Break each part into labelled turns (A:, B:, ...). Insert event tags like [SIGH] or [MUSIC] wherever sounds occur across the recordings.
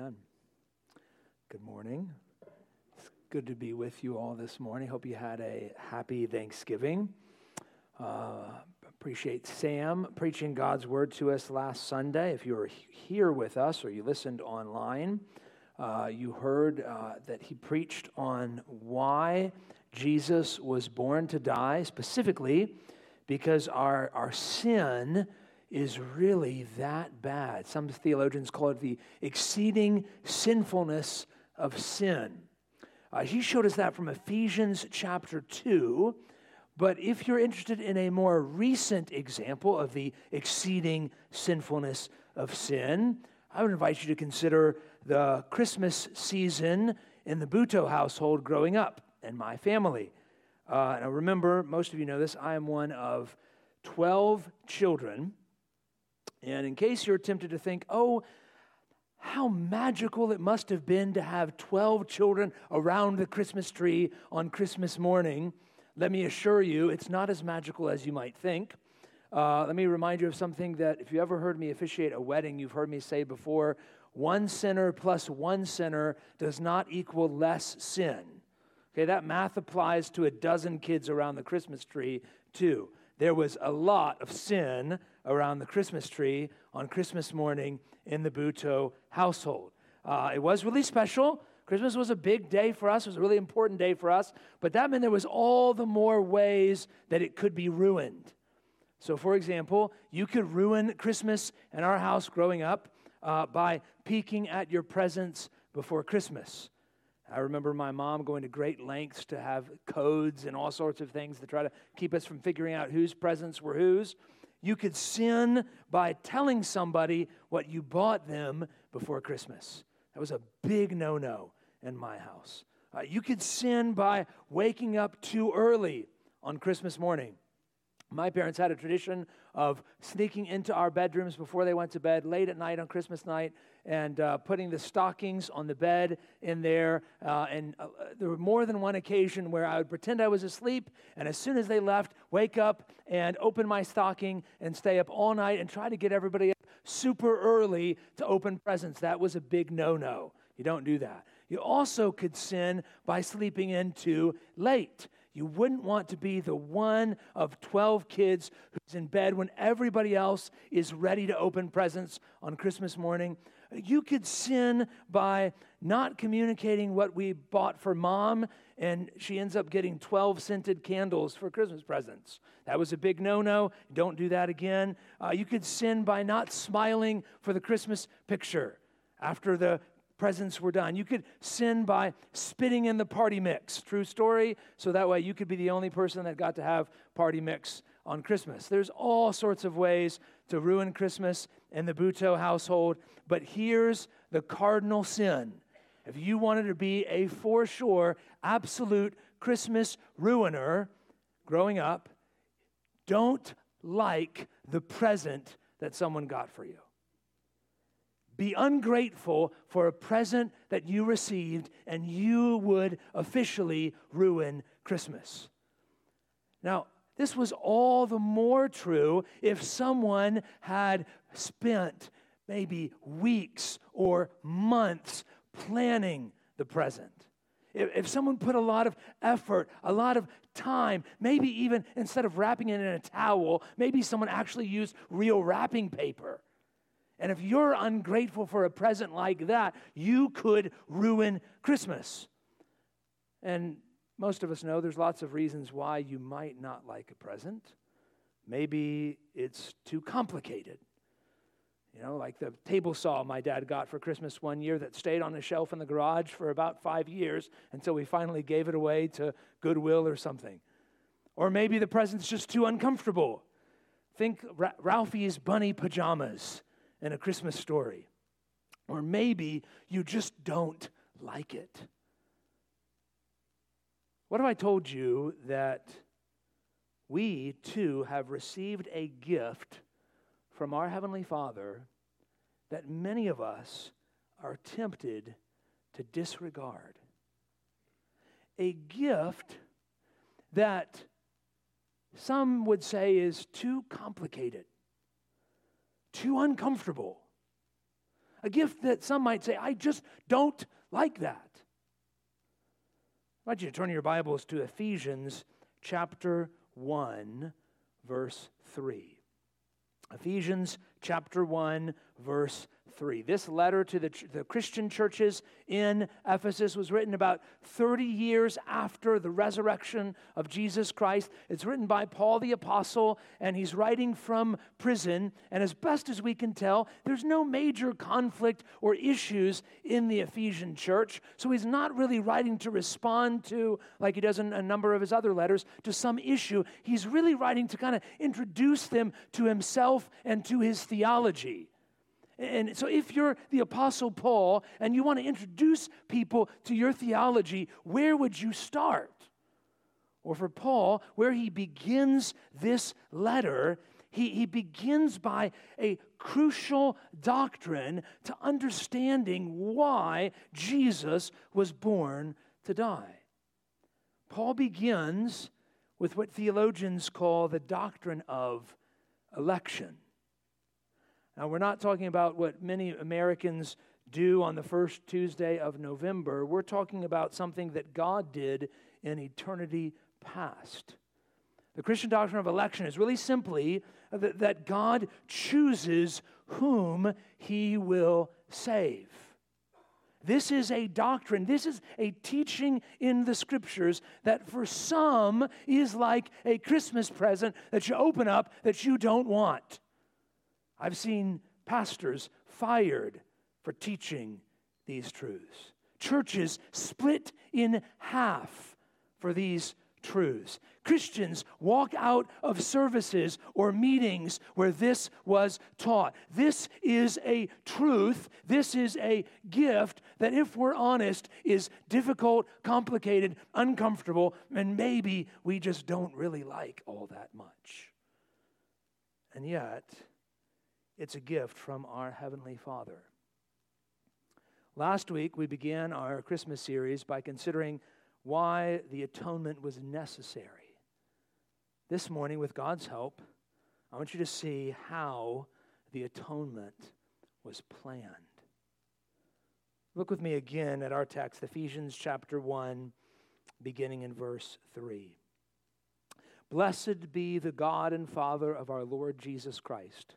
A: Amen. Good morning. It's good to be with you all this morning. Hope you had a happy Thanksgiving. Uh, appreciate Sam preaching God's word to us last Sunday. If you were here with us or you listened online, uh, you heard uh, that he preached on why Jesus was born to die, specifically because our, our sin is really that bad. Some theologians call it the exceeding sinfulness of sin. Uh, he showed us that from Ephesians chapter 2. But if you're interested in a more recent example of the exceeding sinfulness of sin, I would invite you to consider the Christmas season in the Buto household growing up and my family. Uh, now, remember, most of you know this, I am one of 12 children. And in case you're tempted to think, oh, how magical it must have been to have 12 children around the Christmas tree on Christmas morning, let me assure you, it's not as magical as you might think. Uh, let me remind you of something that if you ever heard me officiate a wedding, you've heard me say before one sinner plus one sinner does not equal less sin. Okay, that math applies to a dozen kids around the Christmas tree, too. There was a lot of sin around the Christmas tree on Christmas morning in the Buto household. Uh, it was really special. Christmas was a big day for us, it was a really important day for us, but that meant there was all the more ways that it could be ruined. So, for example, you could ruin Christmas in our house growing up uh, by peeking at your presents before Christmas. I remember my mom going to great lengths to have codes and all sorts of things to try to keep us from figuring out whose presents were whose. You could sin by telling somebody what you bought them before Christmas. That was a big no no in my house. Uh, you could sin by waking up too early on Christmas morning. My parents had a tradition of sneaking into our bedrooms before they went to bed late at night on Christmas night and uh, putting the stockings on the bed in there. Uh, and uh, there were more than one occasion where I would pretend I was asleep, and as soon as they left, wake up and open my stocking and stay up all night and try to get everybody up super early to open presents. That was a big no no. You don't do that. You also could sin by sleeping in too late. You wouldn't want to be the one of 12 kids who's in bed when everybody else is ready to open presents on Christmas morning. You could sin by not communicating what we bought for mom, and she ends up getting 12 scented candles for Christmas presents. That was a big no no. Don't do that again. Uh, you could sin by not smiling for the Christmas picture after the presents were done. You could sin by spitting in the party mix. True story. So that way you could be the only person that got to have party mix on Christmas. There's all sorts of ways to ruin Christmas in the Buto household, but here's the cardinal sin. If you wanted to be a for sure, absolute Christmas ruiner growing up, don't like the present that someone got for you be ungrateful for a present that you received, and you would officially ruin Christmas. Now, this was all the more true if someone had spent maybe weeks or months planning the present. If, someone put a lot of effort, a lot of time, maybe even instead of wrapping it in a towel, maybe someone actually used real wrapping paper and if you're ungrateful for a present like that, you could ruin Christmas. And most of us know there's lots of reasons why you might not like a present. Maybe it's too complicated. You know, like the table saw my dad got for Christmas one year that stayed on a shelf in the garage for about five years until we finally gave it away to Goodwill or something. Or maybe the present's just too uncomfortable. Think Ra- Ralphie's bunny pajamas in a Christmas story. Or maybe you just don't like it. What if I told you that we too have received a gift from our Heavenly Father that many of us are tempted to disregard? A gift that some would say is too complicated too uncomfortable. A gift that some might say, I just don't like that. I want you to turn your Bibles to Ephesians chapter 1, verse 3. Ephesians chapter 1, verse 3. This letter to the, the Christian churches in Ephesus was written about 30 years after the resurrection of Jesus Christ. It's written by Paul the Apostle, and he's writing from prison. And as best as we can tell, there's no major conflict or issues in the Ephesian church. So he's not really writing to respond to, like he does in a number of his other letters, to some issue. He's really writing to kind of introduce them to himself and to his theology. And so, if you're the Apostle Paul and you want to introduce people to your theology, where would you start? Or for Paul, where he begins this letter, he, he begins by a crucial doctrine to understanding why Jesus was born to die. Paul begins with what theologians call the doctrine of election. Now, we're not talking about what many Americans do on the first Tuesday of November. We're talking about something that God did in eternity past. The Christian doctrine of election is really simply that God chooses whom he will save. This is a doctrine, this is a teaching in the scriptures that for some is like a Christmas present that you open up that you don't want. I've seen pastors fired for teaching these truths, churches split in half for these truths. Christians walk out of services or meetings where this was taught. This is a truth, this is a gift that, if we're honest, is difficult, complicated, uncomfortable, and maybe we just don't really like all that much. And yet, it's a gift from our Heavenly Father. Last week, we began our Christmas series by considering why the atonement was necessary. This morning, with God's help, I want you to see how the atonement was planned. Look with me again at our text, Ephesians chapter 1, beginning in verse 3. Blessed be the God and Father of our Lord Jesus Christ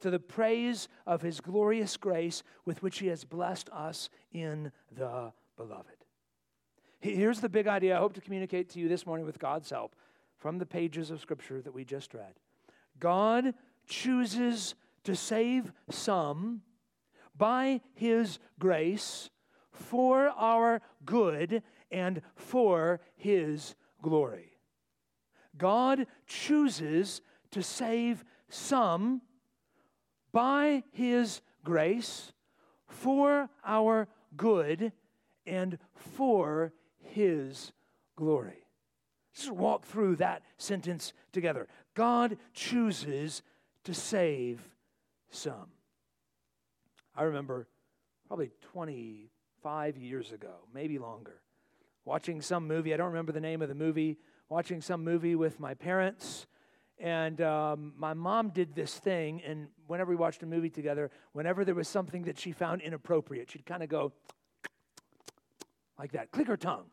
A: to the praise of his glorious grace with which he has blessed us in the beloved. Here's the big idea I hope to communicate to you this morning with God's help from the pages of Scripture that we just read. God chooses to save some by his grace for our good and for his glory. God chooses to save some by His grace for our good and for His glory. Let's walk through that sentence together. God chooses to save some. I remember probably 25 years ago, maybe longer, watching some movie. I don't remember the name of the movie. Watching some movie with my parents and um, my mom did this thing, and whenever we watched a movie together, whenever there was something that she found inappropriate, she'd kind of go like that, click her tongue.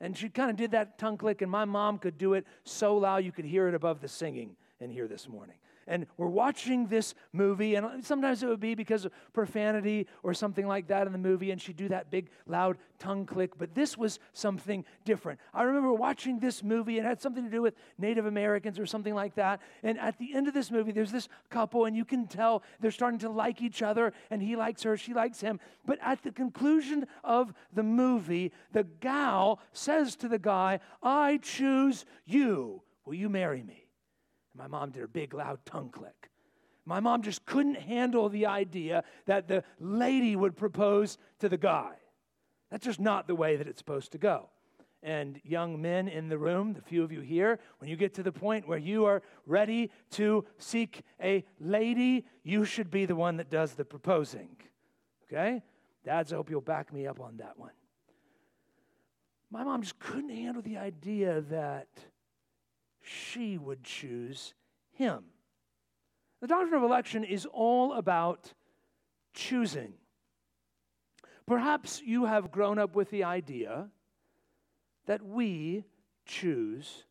A: And she kind of did that tongue click, and my mom could do it so loud you could hear it above the singing in here this morning and we're watching this movie, and sometimes it would be because of profanity or something like that in the movie, and she'd do that big, loud tongue click, but this was something different. I remember watching this movie, and it had something to do with Native Americans or something like that, and at the end of this movie, there's this couple, and you can tell they're starting to like each other, and he likes her, she likes him, but at the conclusion of the movie, the gal says to the guy, I choose you. Will you marry me? And my mom did her big, loud tongue click. My mom just couldn't handle the idea that the lady would propose to the guy. That's just not the way that it's supposed to go. And young men in the room, the few of you here, when you get to the point where you are ready to seek a lady, you should be the one that does the proposing. Okay? Dads, I hope you'll back me up on that one. My mom just couldn't handle the idea that she would choose him. The doctrine of election is all about choosing. Perhaps you have grown up with the idea that we choose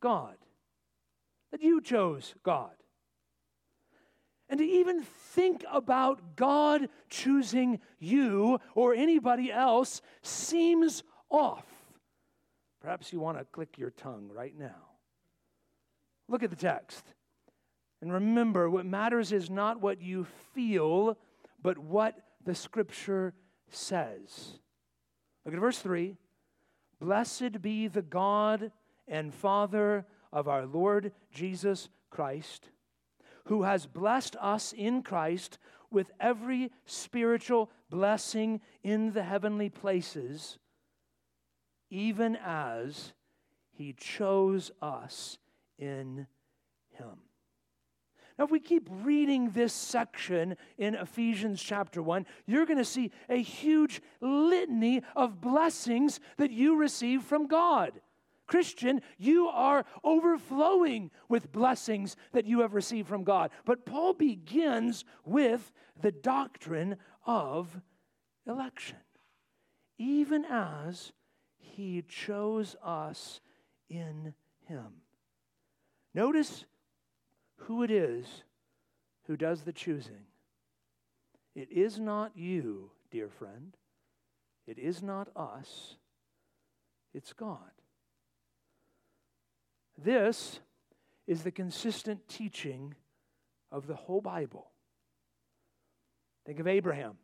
A: God, that you chose God. And to even think about God choosing you or anybody else seems off. Perhaps you want to click your tongue right now. Look at the text. And remember, what matters is not what you feel, but what the scripture says. Look at verse 3 Blessed be the God and Father of our Lord Jesus Christ, who has blessed us in Christ with every spiritual blessing in the heavenly places, even as he chose us in him. Now, if we keep reading this section in Ephesians chapter 1, you're going to see a huge litany of blessings that you receive from God. Christian, you are overflowing with blessings that you have received from God. But Paul begins with the doctrine of election, even as he chose us in him. Notice who it is who does the choosing. It is not you, dear friend. It is not us. It's God. This is the consistent teaching of the whole Bible. Think of Abraham.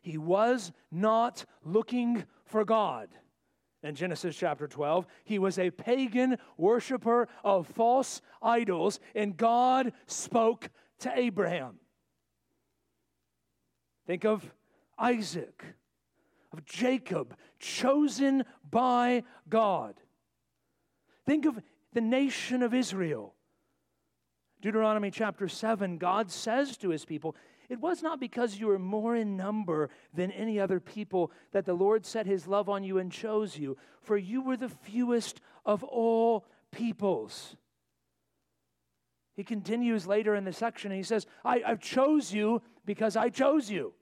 A: He was not looking for God in Genesis chapter 12. He was a pagan worshiper of false idols, and God spoke to Abraham. Think of Isaac, of Jacob, chosen by God. Think of the nation of Israel. Deuteronomy chapter 7, God says to his people, it was not because you were more in number than any other people that the Lord set his love on you and chose you, for you were the fewest of all peoples. He continues later in the section and he says, I, I chose you because I chose you.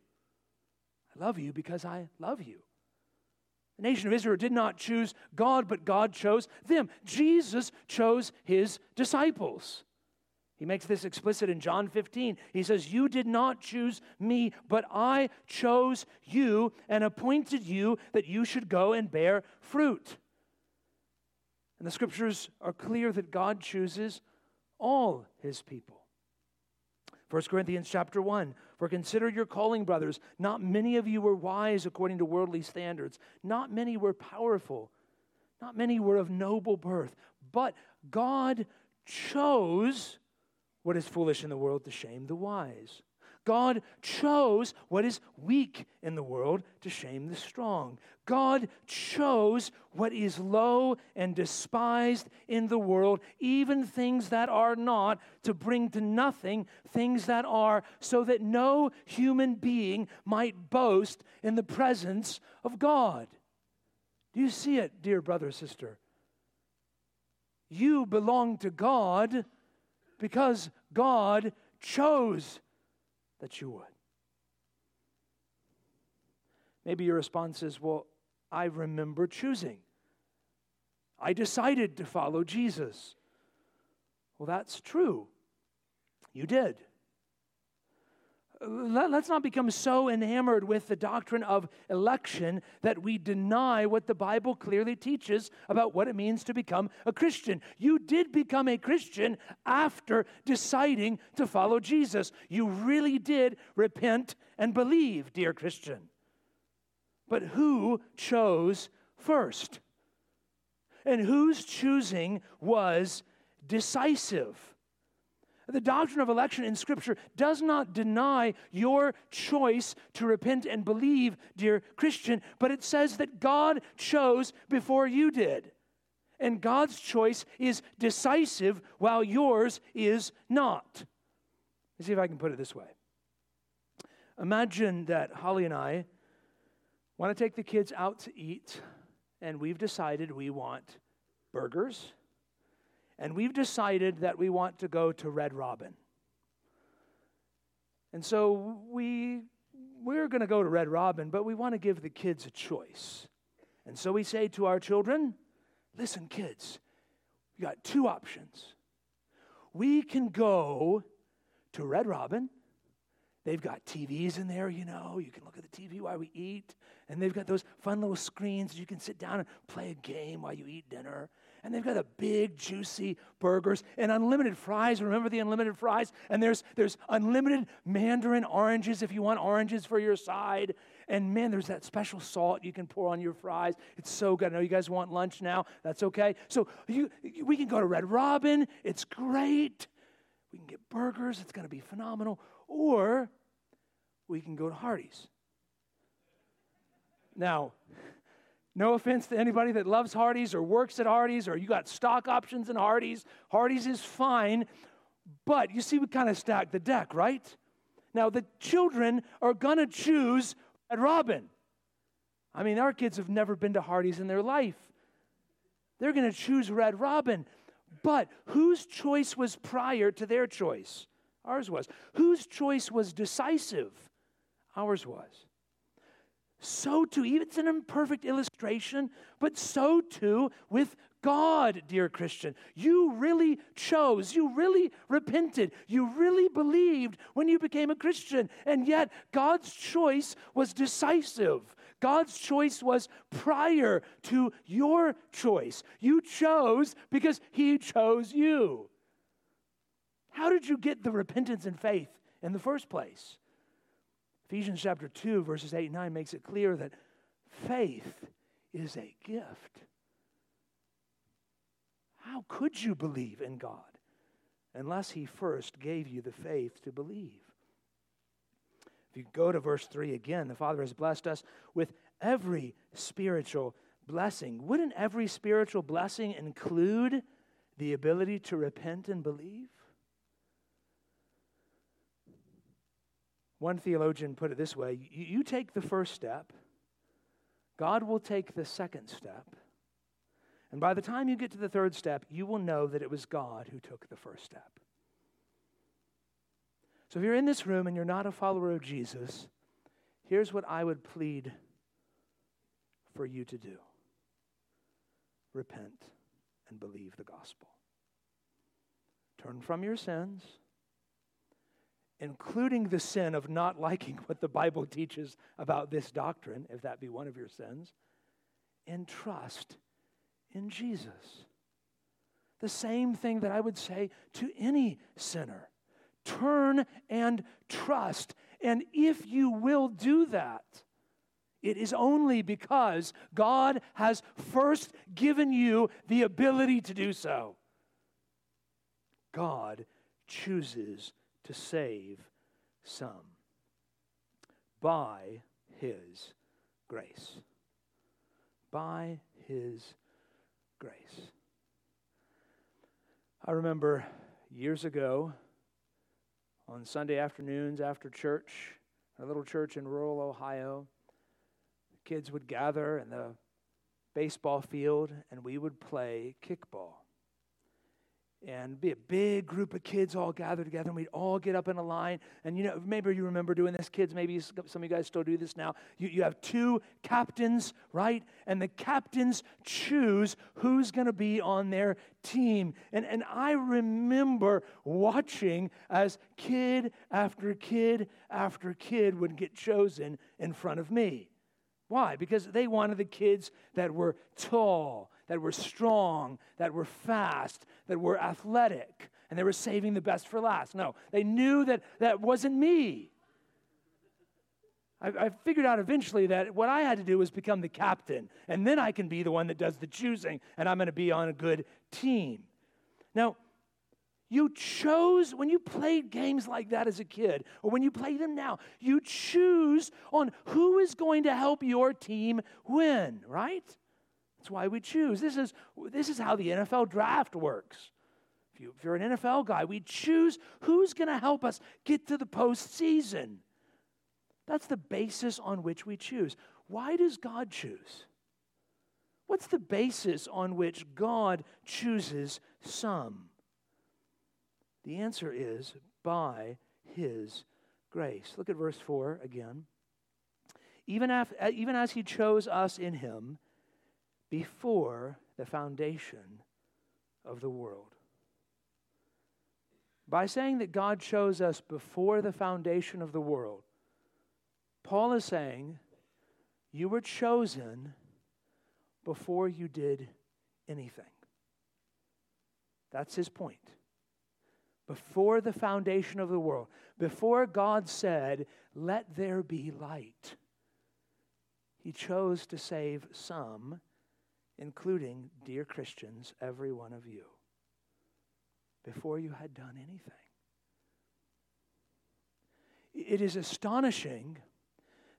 A: I love you because I love you. The nation of Israel did not choose God, but God chose them. Jesus chose his disciples. He makes this explicit in John 15. He says, You did not choose me, but I chose you and appointed you that you should go and bear fruit. And the scriptures are clear that God chooses all his people. 1 Corinthians chapter 1 For consider your calling, brothers. Not many of you were wise according to worldly standards, not many were powerful, not many were of noble birth, but God chose what is foolish in the world to shame the wise. God chose what is weak in the world to shame the strong. God chose what is low and despised in the world, even things that are not, to bring to nothing things that are, so that no human being might boast in the presence of God. Do you see it, dear brother, sister? You belong to God because God chose that you would. Maybe your response is, Well, I remember choosing. I decided to follow Jesus. Well, that's true. You did let, us not become so enamored with the doctrine of election that we deny what the Bible clearly teaches about what it means to become a Christian. You did become a Christian after deciding to follow Jesus. You really did repent and believe, dear Christian. But who chose first? And whose choosing was decisive? The doctrine of election in Scripture does not deny your choice to repent and believe, dear Christian, but it says that God chose before you did. And God's choice is decisive while yours is not. Let's see if I can put it this way. Imagine that Holly and I want to take the kids out to eat, and we've decided we want burgers and we've decided that we want to go to Red Robin. And so we we're going to go to Red Robin, but we want to give the kids a choice. And so we say to our children, listen kids, you got two options. We can go to Red Robin. They've got TVs in there, you know. You can look at the TV while we eat. And they've got those fun little screens. You can sit down and play a game while you eat dinner and they've got the big juicy burgers and unlimited fries. Remember the unlimited fries? And there's there's unlimited mandarin oranges if you want oranges for your side. And man there's that special salt you can pour on your fries. It's so good. I know you guys want lunch now. That's okay. So you, we can go to red robin. It's great. We can get burgers. It's going to be phenomenal. Or we can go to hardee's. Now no offense to anybody that loves Hardee's or works at Hardee's or you got stock options in Hardee's. Hardee's is fine, but you see, we kind of stack the deck, right? Now, the children are going to choose Red Robin. I mean, our kids have never been to Hardee's in their life. They're going to choose Red Robin. But whose choice was prior to their choice? Ours was. Whose choice was decisive? Ours was so too, even it's an imperfect illustration, but so too with God, dear Christian. You really chose, you really repented, you really believed when you became a Christian, and yet God's choice was decisive. God's choice was prior to your choice. You chose because He chose you. How did you get the repentance and faith in the first place? Ephesians chapter 2, verses 8 and 9 makes it clear that faith is a gift. How could you believe in God unless He first gave you the faith to believe? If you go to verse 3 again, the Father has blessed us with every spiritual blessing. Wouldn't every spiritual blessing include the ability to repent and believe? One theologian put it this way you, take the first step, God will take the second step. And by the time you get to the third step, you will know that it was God who took the first step. So if you're in this room and you're not a follower of Jesus, here's what I would plead for you to do repent and believe the gospel. Turn from your sins including the sin of not liking what the Bible [LAUGHS] teaches about this doctrine, if that be one of your sins, and trust in Jesus. The same thing that I would say to any sinner turn and trust. And if you will do that, it is only because God has first given you the ability to do so. God chooses to save some by his grace. By his grace. I remember years ago on Sunday afternoons after church, a little church in rural Ohio, kids would gather in the baseball field and we would play kickball and be a big group of kids all gathered together and we'd all get up in a line. And you know maybe you remember doing this kids. Maybe some of you guys still do this now. You, you have two captains right? And the captains choose who's going to be on their team. And, and i remember watching as kid after kid after kid would get chosen in front of me. Why? Because they wanted the kids that were tall that were strong, that were fast, that were athletic, and they were saving the best for last. No, they knew that that wasn't me. I, I figured out eventually that what I had to do was become the captain, and then I can be the one that does the choosing, and I'm going to be on a good team. Now, You chose, when you played games like that as a kid, or when you play them now, you choose on who is going to help your team win, right? That's why we choose. This is, this is how the NFL draft works. If, you, if you're an NFL guy, we choose who's going to help us get to the postseason. That's the basis on which we choose. Why does God choose? What's the basis on which God chooses some? The answer is by his grace. Look at verse 4 again. Even, af- uh, even as he chose us in him before the foundation of the world. By saying that God chose us before the foundation of the world, Paul is saying you were chosen before you did anything. That's his point before the foundation of the world, before God said, Let there be light, He chose to save some, including, dear Christians, every one of you, before you had done anything. It is astonishing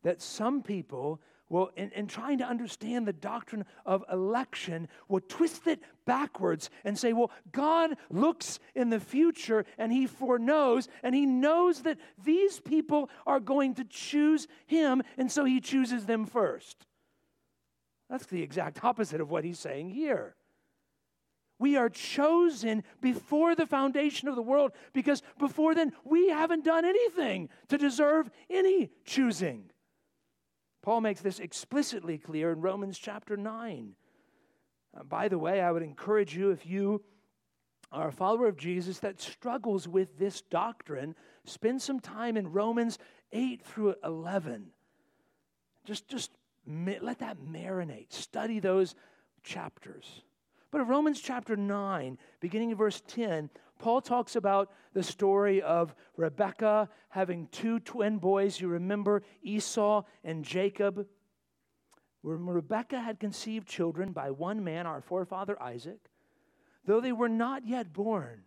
A: that some people will, in, in trying to understand the doctrine of election, will twist it backwards and say, well, God looks in the future and he foreknows, and he knows that these people are going to choose him, and so he chooses them first. That's the exact [LAUGHS] opposite of what he's saying here. We are chosen before the foundation of the world because before then we haven't done anything to deserve any choosing. Paul makes this explicitly clear in Romans chapter 9. Uh, by the way, I would encourage you, if you are a follower of Jesus that struggles with this doctrine, spend some time in Romans 8 through 11. Just, just let that marinate. Study those chapters. But in Romans chapter 9, beginning in verse 10, Paul talks about the story of Rebekah having two twin boys. You remember Esau and Jacob. When Rebekah had conceived children by one man, our forefather Isaac, though they were not yet born,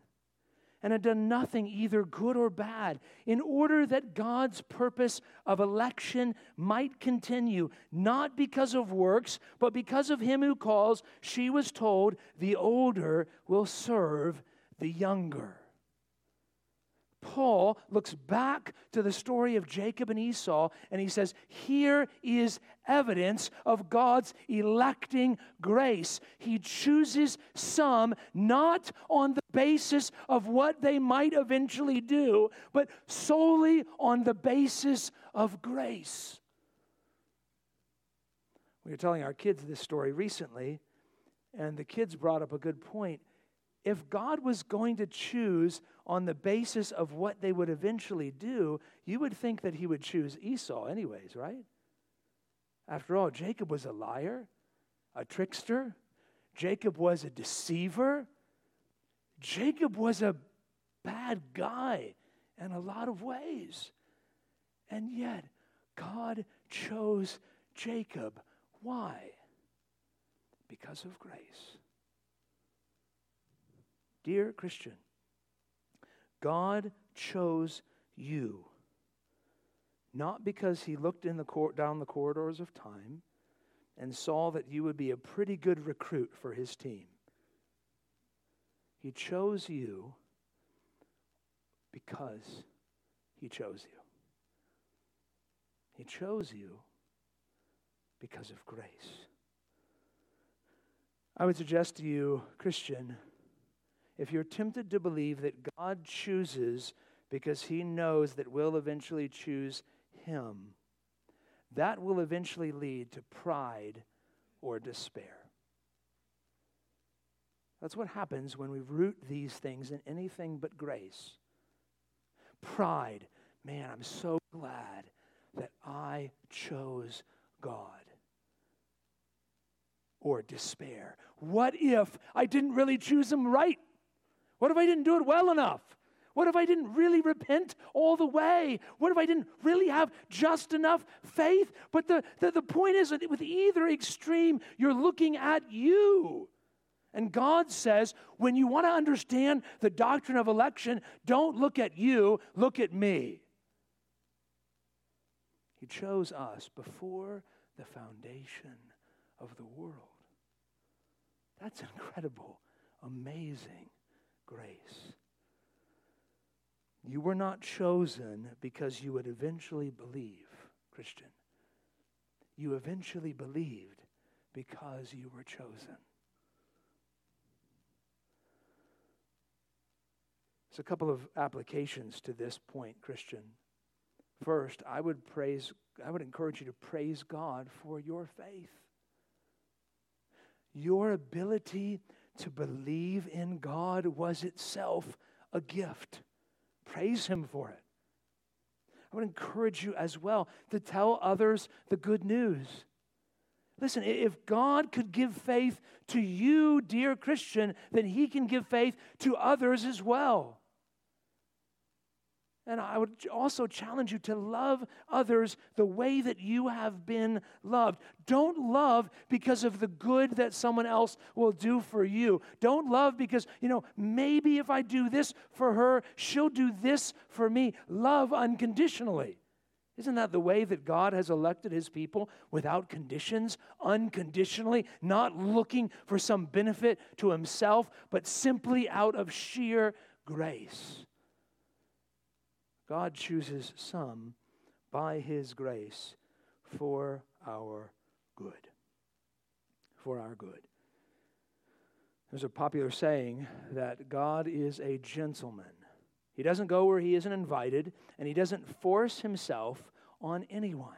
A: and had done nothing either good or bad, in order that God's purpose of election might continue, not because of works, but because of him who calls, she was told, The older will serve the younger. Paul looks back to the story of Jacob and Esau and he says, Here is evidence of God's electing grace. He chooses some not on the basis of what they might eventually do, but solely on the basis of grace. We were telling our kids this story recently, and the kids brought up a good point if God was going to choose on the basis of what they would eventually do, you would think that he would choose Esau, anyways, right? After all, Jacob was a liar, a trickster. Jacob was a deceiver. Jacob was a bad guy in a lot of ways. And yet, God chose Jacob. Why? Because of grace. Dear Christian, God chose you not because he looked in the cor- down the corridors of time and saw that you would be a pretty good recruit for his team. He chose you because he chose you. He chose you because of grace. I would suggest to you, Christian, if you're tempted to believe that God chooses because he knows that we'll eventually choose him, that will eventually lead to pride or despair. That's what happens when we root these things in anything but grace. Pride, man, I'm so glad that I chose God. Or despair. What if I didn't really choose him right? What if I didn't do it well enough? What if I didn't really repent all the way? What if I didn't really have just enough faith? But the, the, the point is that with either extreme, you're looking at you And God says, when you want to understand the doctrine of election, don't look at you, look at me. He chose us before the foundation of the world. That's incredible, amazing grace. You were not chosen because you would eventually believe, Christian. You eventually believed because you were chosen. There's a couple of applications to this point, Christian. First, I would praise I would encourage you to praise God for your faith. Your ability to believe in God was itself a gift. Praise Him for it. I would encourage you as well to tell others the good news. Listen, if God could give faith to you, dear Christian, then He can give faith to others as well. And I would also challenge you to love others the way that you have been loved. Don't love because of the good that someone else will do for you. Don't love because, you know, maybe if I do this for her, she'll do this for me. Love unconditionally. Isn't that the way that God has elected his people without conditions, unconditionally, not looking for some benefit to himself, but simply out of sheer grace? God chooses some by His grace for our good. For our good. There's a popular saying that God is a gentleman. He doesn't go where he isn't invited, and he doesn't force himself on anyone.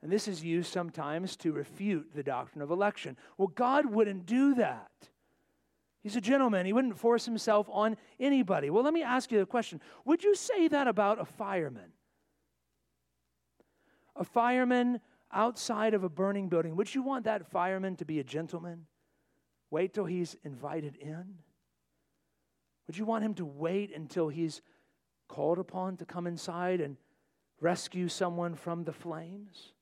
A: And this is used sometimes to refute the doctrine of election. Well, God wouldn't do that. He's a gentleman. He wouldn't force himself on anybody. Well, let me ask you a question. Would you say that about a fireman? A fireman outside of a burning building, would you want that fireman to be a gentleman? Wait till he's invited in? Would you want him to wait until he's called upon to come inside and rescue someone from the flames?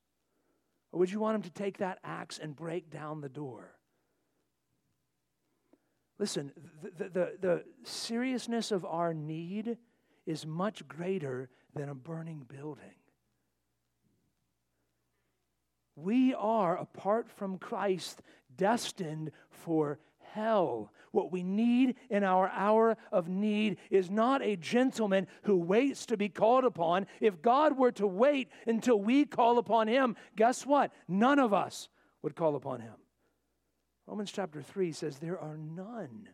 A: Or would you want him to take that axe and break down the door? Listen, the, the, the, seriousness of our need is much greater than a burning building. We are, apart from Christ, destined for hell. What we need in our hour of need is not a gentleman who waits to be called upon. If God were to wait until we call upon him, guess what? None of us would call upon him. Romans chapter 3 says, There are none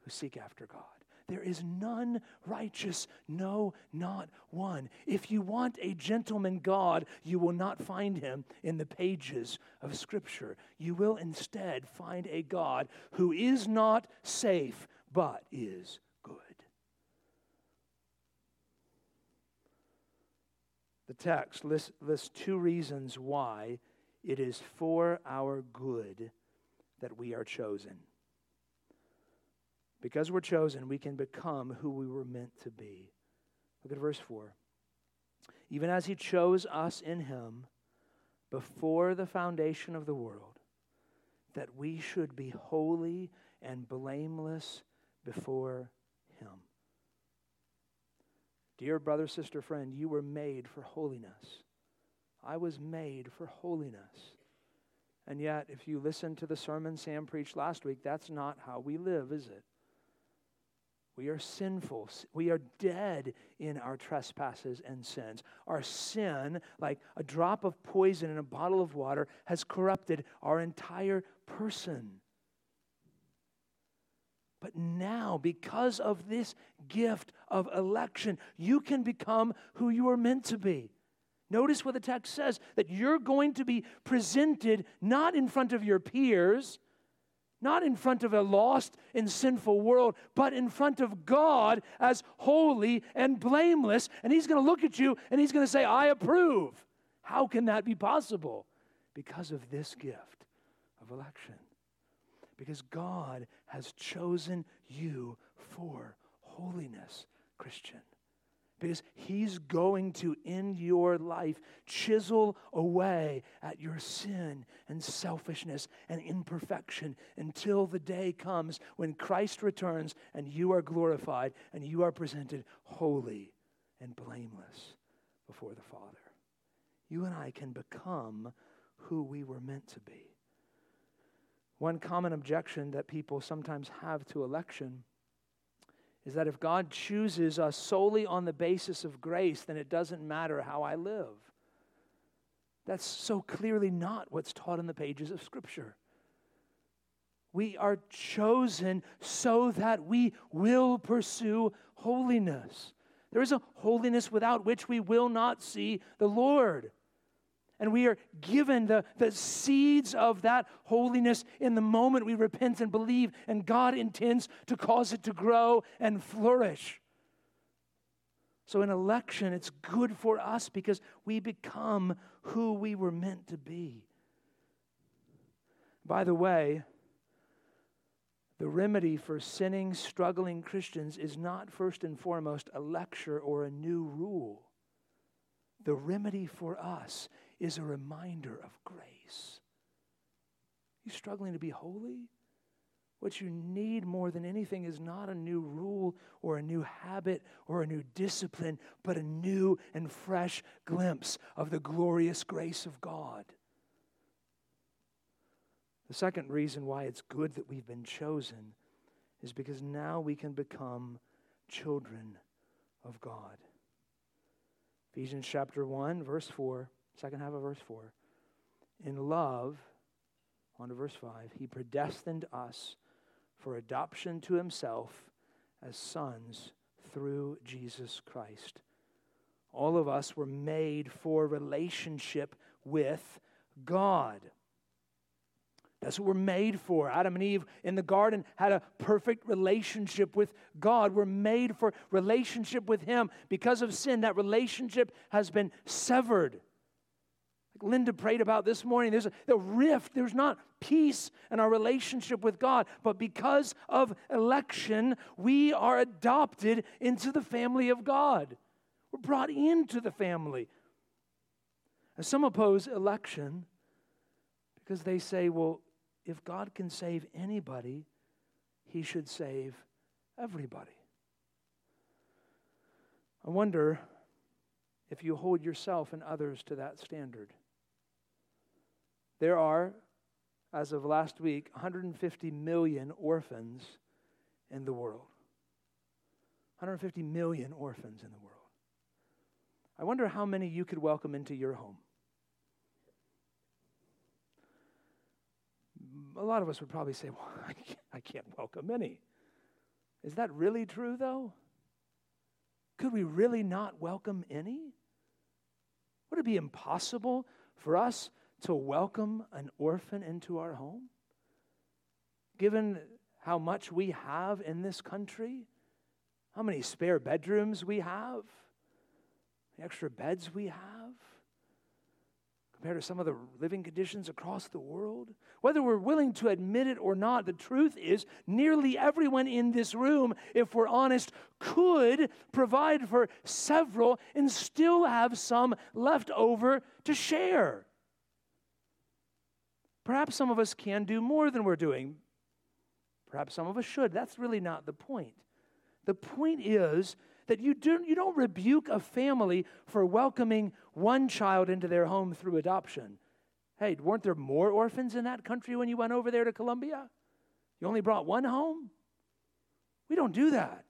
A: who seek after God. There is none righteous, no, not one. If you want a gentleman God, you will not find him in the pages of Scripture. You will instead find a God who is not safe, but is good. The text lists, lists two reasons why it is for our good that we are chosen. Because we're chosen, we can become who we were meant to be. Look at verse 4. Even as he chose us in him before the foundation of the world, that we should be holy and blameless before him. Dear brother, sister, friend, you were made for holiness. I was made for holiness. And yet, if you listen to the sermon Sam preached last week, that's not how we live, is it? We are sinful. We are dead in our trespasses and sins. Our sin, like a drop of poison in a bottle of water, has corrupted our entire person. But now, because of this gift of election, you can become who you are meant to be. Notice what the text says that you're going to be presented not in front of your peers, not in front of a lost and sinful world, but in front of God as holy and blameless. And He's going to look at you and He's going to say, I approve. How can that be possible? Because of this gift of election. Because God has chosen you for holiness, Christian because He's going to, in your life, chisel away at your sin and selfishness and imperfection until the day comes when Christ returns and you are glorified and you are presented holy and blameless before the Father. You and I can become who we were meant to be. One common objection that people sometimes have to election is that if God chooses us solely on the basis of grace, then it doesn't matter how I live. That's so clearly not what's taught in the pages of Scripture. We are chosen so that we will pursue holiness. There is a holiness without which we will not see the Lord. And we are given the, the seeds of that holiness in the moment we repent and believe, and God intends to cause it to grow and flourish. So, in election, it's good for us because we become who we were meant to be. By the way, the remedy for sinning, struggling Christians is not first and foremost a lecture or a new rule. The remedy for us is a reminder of grace. You struggling to be holy? What you need more than anything is not a new rule or a new habit or a new discipline, but a new and fresh glimpse of the glorious grace of God. The second reason why it's good that we've been chosen is because now we can become children of God. Ephesians chapter 1, verse 4 Second half of verse 4. In love, on to verse 5, he predestined us for adoption to himself as sons through Jesus Christ. All of us were made for relationship with God. That's what we're made for. Adam and Eve in the garden had a perfect relationship with God. We're made for relationship with Him. Because of sin, that relationship has been severed. Linda prayed about this morning, there's a, a rift. There's not peace in our relationship with God. But because of election, we are adopted into the family of God. We're brought into the family. And some oppose election because they say, well, if God can save anybody, he should save everybody. I wonder if you hold yourself and others to that standard. There are, as of last week, 150 million orphans in the world. 150 million orphans in the world. I wonder how many you could welcome into your home. A lot of us would probably say, Well, [LAUGHS] I can't, I can't welcome any. Is that really true, though? Could we really not welcome any? Would it be impossible for us to welcome an orphan into our home? Given how much we have in this country, how many spare bedrooms we have, the extra beds we have, compared to some of the living conditions across the world. Whether we're willing to admit it or not, the truth is nearly everyone in this room, if we're honest, could provide for several and still have some left over to share. Perhaps some of us can do more than we're doing. Perhaps some of us should. That's really not the point. The point is that you, do, you don't rebuke a family for welcoming one child into their home through adoption. Hey, weren't there more orphans in that country when you went over there to Colombia? You only brought one home? We don't do that.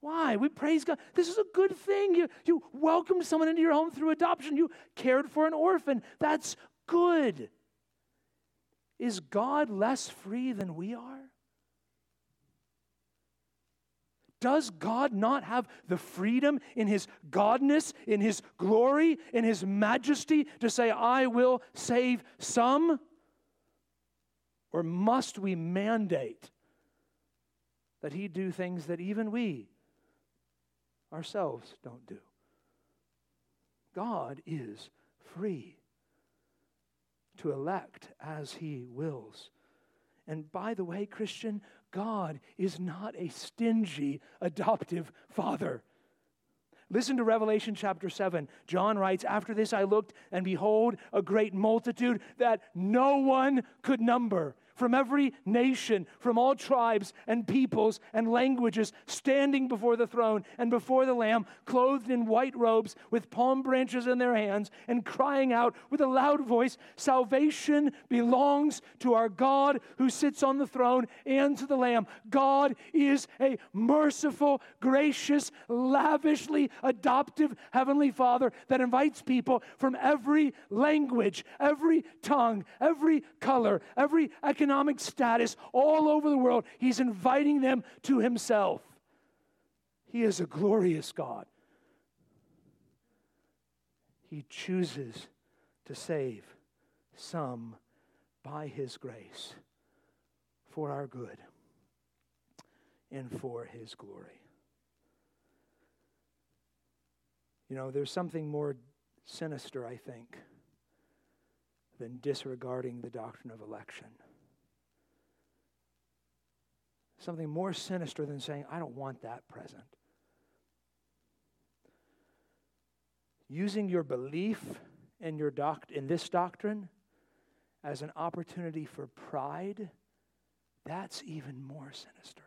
A: Why? We praise God. This is a good thing. You, you welcomed someone into your home through adoption. You cared for an orphan. That's good. Is God less free than we are? Does God not have the freedom in His Godness, in His glory, in His majesty to say, I will save some? Or must we mandate that He do things that even we ourselves don't do? God is free to elect as he wills. And by the way, Christian, God is not a stingy adoptive father. Listen to Revelation chapter 7. John writes, After this I looked, and behold, a great multitude that no one could number from every nation, from all tribes and peoples and languages, standing before the throne and before the Lamb, clothed in white robes, with palm branches in their hands, and crying out with a loud voice Salvation belongs to our God who sits on the throne and to the Lamb. God is a merciful, gracious, lavishly adoptive Heavenly Father that invites people from every language, every tongue, every color, every economic economic status all over the world. He's inviting them to Himself. He is a glorious God. He chooses to save some by His grace for our good and for His glory. You know, there's something more sinister, I think, than disregarding the doctrine of election something more sinister than saying, I don't want that present. Using your belief in, your doct- in this doctrine as an opportunity for pride, that's even more sinister.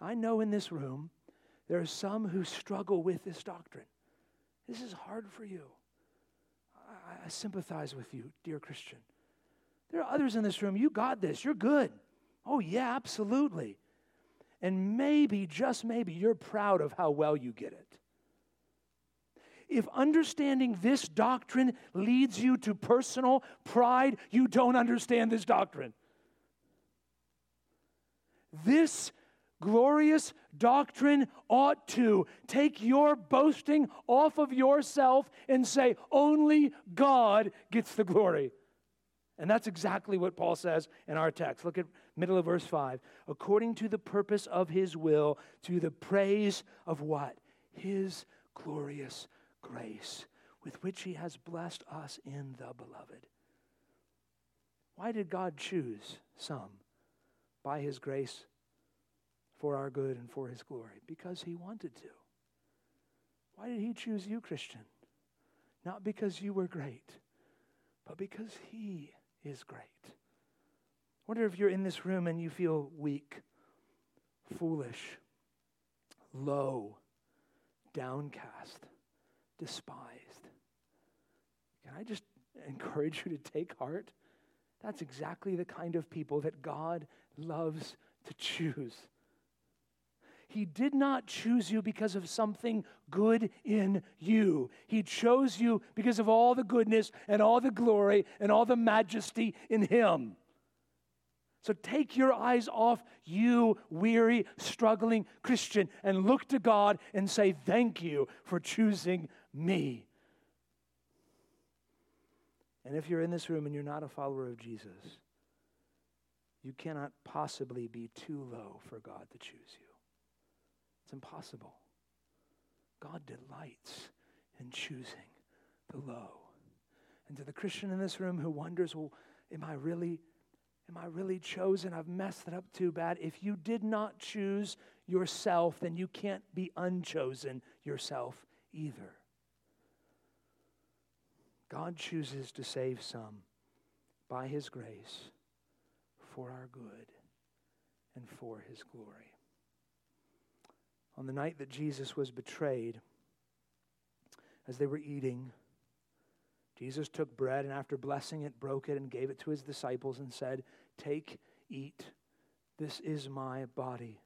A: I know in this room there are some who struggle with this doctrine. This is hard for you. I, I sympathize with you, dear Christian. There are others in this room, you got this, you're good. Oh, yeah, absolutely. And maybe, just maybe, you're proud of how well you get it. If understanding this doctrine leads you to personal pride, you don't understand this doctrine. This glorious doctrine ought to take your boasting off of yourself and say, only God gets the glory. And that's exactly what Paul says in our text. Look at middle of verse 5. According to the purpose of his will, to the praise of what? His glorious grace, with which he has blessed us in the beloved. Why did God choose some by his grace for our good and for his glory? Because he wanted to. Why did he choose you, Christian? Not because you were great, but because he is great. I wonder if you're in this room and you feel weak, foolish, low, downcast, despised. Can I just encourage you to take heart? That's exactly the kind of people that God loves to choose. He did not choose you because of something good in you. He chose you because of all the goodness and all the glory and all the majesty in Him. So take your eyes off you, weary, struggling Christian, and look to God and say, Thank you for choosing me. And if you're in this room and you're not a follower of Jesus, you cannot possibly be too low for God to choose you. It's impossible. God delights in choosing the low. And to the Christian in this room who wonders, well, am I really am I really chosen? I've messed it up too bad. If you did not choose yourself, then you can't be unchosen yourself either. God chooses to save some by his grace for our good and for his glory on the night that Jesus was betrayed, as they were eating, Jesus took bread and after blessing it, broke it and gave it to his disciples and said, Take, eat. This is my body.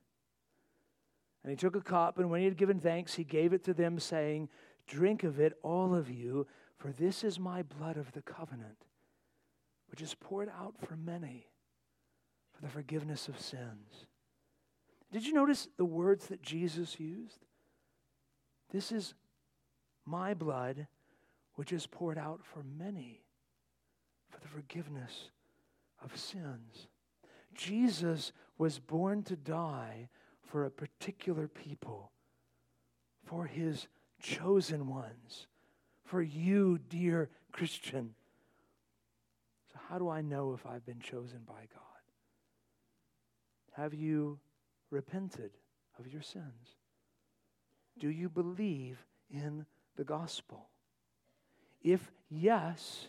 A: And he took a cup, and when he had given thanks, he gave it to them, saying, Drink of it, all of you, for this is my blood of the covenant, which is poured out for many for the forgiveness of sins. Did you notice the words that Jesus used? This is my blood, which is poured out for many for the forgiveness of sins. Jesus was born to die for a particular people, for his chosen ones, for you, dear Christian. So, how do I know if I've been chosen by God? Have you repented of your sins? Do you believe in the gospel? If yes,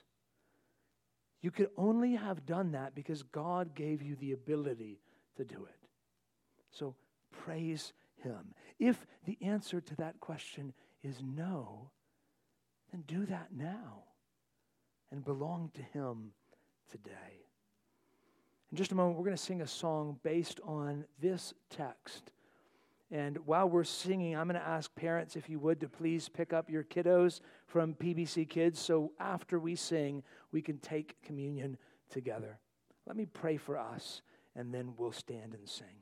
A: you could only have done that because God gave you the ability to do it. So praise Him. If the answer to that question is no, then do that now and belong to Him today. In just a moment, we're going to sing a song based on this text. And while we're singing, I'm going to ask parents, if you would, to please pick up your kiddos from PBC Kids so after we sing, we can take communion together. Let me pray for us, and then we'll stand and sing.